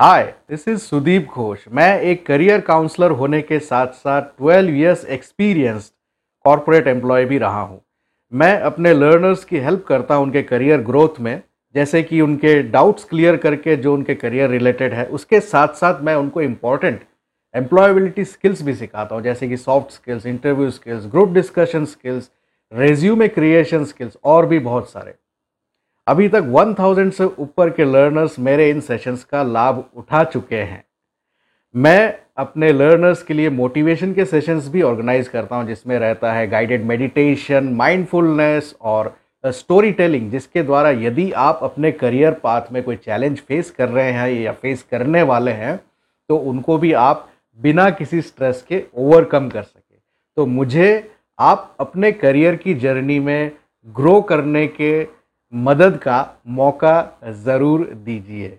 Hi this is Sudeep Ghosh मैं एक career counsellor होने के साथ साथ 12 इयर्स एक्सपीरियंस्ड कॉरपोरेट एम्प्लॉय भी रहा हूँ। मैं अपने लर्नर्स की हेल्प करता हूँ उनके करियर ग्रोथ में, जैसे कि उनके डाउट्स क्लियर करके जो उनके करियर रिलेटेड है, उसके साथ साथ मैं उनको इंपॉर्टेंट एम्प्लॉयबिलिटी स्किल्स भी सिखाता हूँ, जैसे कि soft skills interview skills group discussion skills resume creation skills और भी बहुत सारे। अभी तक 1000 से ऊपर के लर्नर्स मेरे इन सेशंस का लाभ उठा चुके हैं। मैं अपने लर्नर्स के लिए मोटिवेशन के सेशंस भी ऑर्गेनाइज करता हूँ, जिसमें रहता है गाइडेड मेडिटेशन माइंडफुलनेस और स्टोरी टेलिंग जिसके द्वारा यदि आप अपने करियर पाथ में कोई चैलेंज फेस कर रहे हैं या फेस करने वाले हैं तो उनको भी आप बिना किसी स्ट्रेस के ओवरकम कर सके। तो मुझे आप अपने करियर की जर्नी में ग्रो करने के मदद का मौका ज़रूर दीजिए।